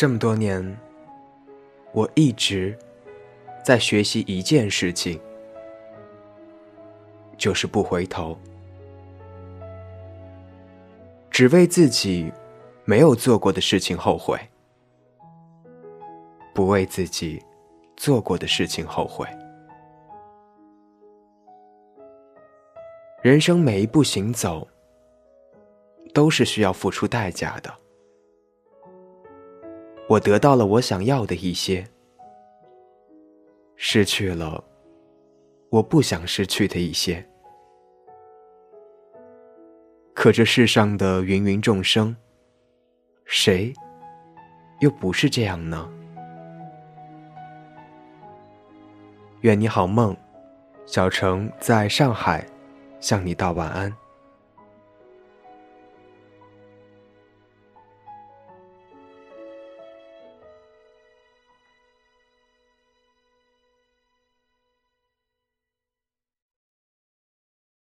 这么多年，我一直在学习一件事情，就是不回头，只为自己没有做过的事情后悔，不为自己做过的事情后悔。人生每一步行走，都是需要付出代价的。我得到了我想要的一些，失去了我不想失去的一些。可这世上的芸芸众生，谁又不是这样呢？愿你好梦，小城在上海。向你道晚安。